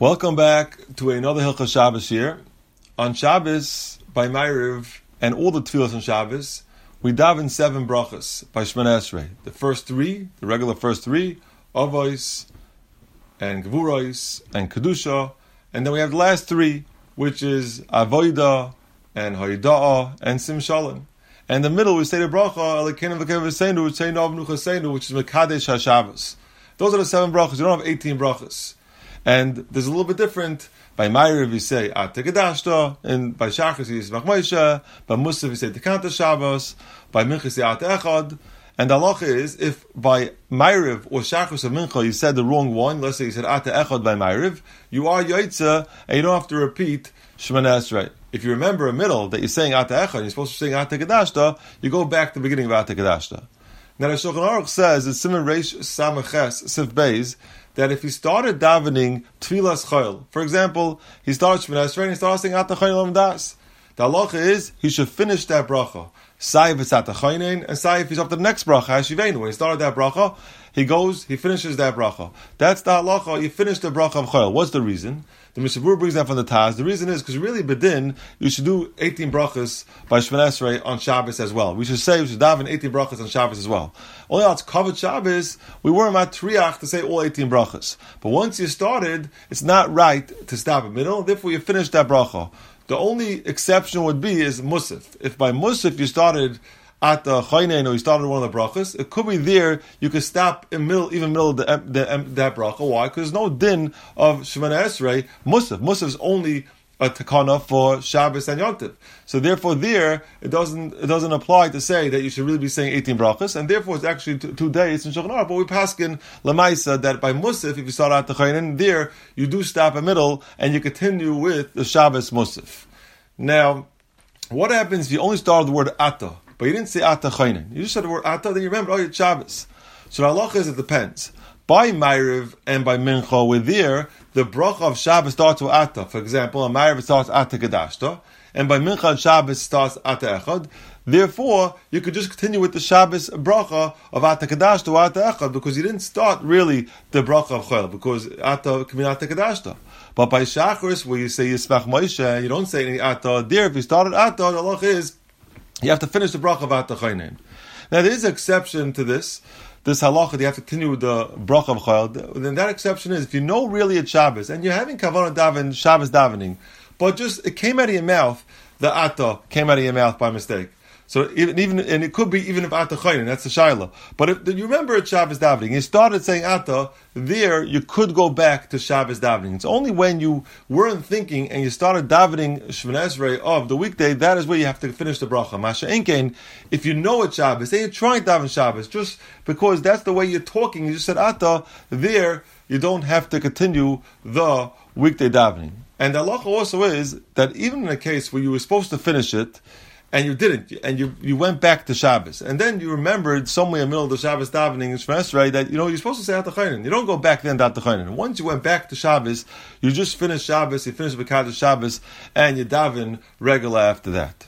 Welcome back to another Hilchah Shabbos here. On Shabbos, by Ma'ariv, and all the tefillas on Shabbos, we daven seven brachas by Shemona Esrei. The first three, the regular first three, Avos, and Gevuros, and Kedusha, and then we have the last three, which is Avoida, and Haida'ah, and Sim Shalom. And in the middle, we say the bracha, Elokeinu v'kev which is Mekadesh HaShabbos. Those are the seven brachas. You don't have 18 brachas. And there's a little bit different. By Ma'ariv you say Ate and by Shachris you say Machmoisha, by Musaf you say Tikanta Shabbos, by Mincha you say Echad. And the halacha is, if by Ma'ariv or Shachris or Mincha you said the wrong one, let's say you said Ate Echad by Ma'ariv, you are Yaitza, and you don't have to repeat Shemona Esrei. If you remember a middle that you're saying Ate Echad, and you're supposed to be saying you go back to the beginning of Gedashta. Now the Shulchan Aruch says, in Siman Reish Samaches Sif Beis, that if he started davening Tfilas Chayil, for example, he starts Shemona Esrei and he starts saying Ata Chayil Das. The halacha is he should finish that bracha. Sai if it's at the and sai if he's up to the next bracha, Hashivenu. When he started that bracha, he goes, he finishes that bracha. That's the halacha, you finish the bracha of chayil. What's the reason? The Mishnah Berurah brings that from the Taz. The reason is because really bedin, you should do 18 brachas by Shemon on Shabbos as well. We should say, we should daven 18 brachas on Shabbos as well. Only else, covered Shabbos, we weren't triach to say all 18 brachas. But once you started, it's not right to stop in the middle, therefore you finish that bracha. The only exception would be is Musaf. If by Musaf you started at the Chaynein or you started one of the brachas, it could be there you could stop in middle, even middle of the, the, that bracha. Why? Because there's no din of Shemona Esrei Musaf. Musaf is only a takana for Shabbos and Yontif. So therefore, there it doesn't it doesn't apply to say that you should really be saying eighteen brachas, and therefore it's actually two, two days in Shulchan But we paskin lemaisa that by Musaf, if you start out the there you do stop in middle and you continue with the Shabbos Musaf. Now, what happens if you only start with the word Ata? But you didn't say ata chaynin. You just said the word ata, then you remember, oh, it's Shabbos. So the halacha is it depends. By Ma'ariv and by Mincha, we're there, the bracha of Shabbos starts with ata. For example, a Ma'ariv starts ata gedashta, and by Mincha and Shabbos starts ata echad. Therefore, you could just continue with the Shabbos bracha of Ata Kadash to Ata Echad because you didn't start really the bracha of Chayil because Ata Kamin Ata Kadashta. But by Shachris, where you say Yismach Moshe, you don't say any Ata there. If you started Ata, the halach is you have to finish the bracha of Atachaynin. Now there is an exception to this. This halacha, you have to continue with the bracha of chayil. Then that exception is if you know really it's Shabbos and you're having kavanah daven Shabbos davening, but just it came out of your mouth, the ata came out of your mouth by mistake. So even, even and it could be even if Ata Chayrin, that's the Shaila. But if you remember at Shabbos davening, you started saying Ata, there you could go back to Shabbos davening. It's only when you weren't thinking and you started davening Shemon of the weekday, that is where you have to finish the bracha. Masha Enkein, if you know it's Shabbos, say you're trying to daven Shabbos, just because that's the way you're talking, you just said Ata, there you don't have to continue the weekday davening. And the halacha also is that even in a case where you were supposed to finish it, and you didn't, and you, you went back to Shabbos, and then you remembered somewhere in the middle of the Shabbos davening in Shemesrei that you know you're supposed to say Atachaynin. You don't go back then to Atachaynin. Once you went back to Shabbos, you just finished Shabbos, you finished Bekat Shabbos, and you daven regular after that.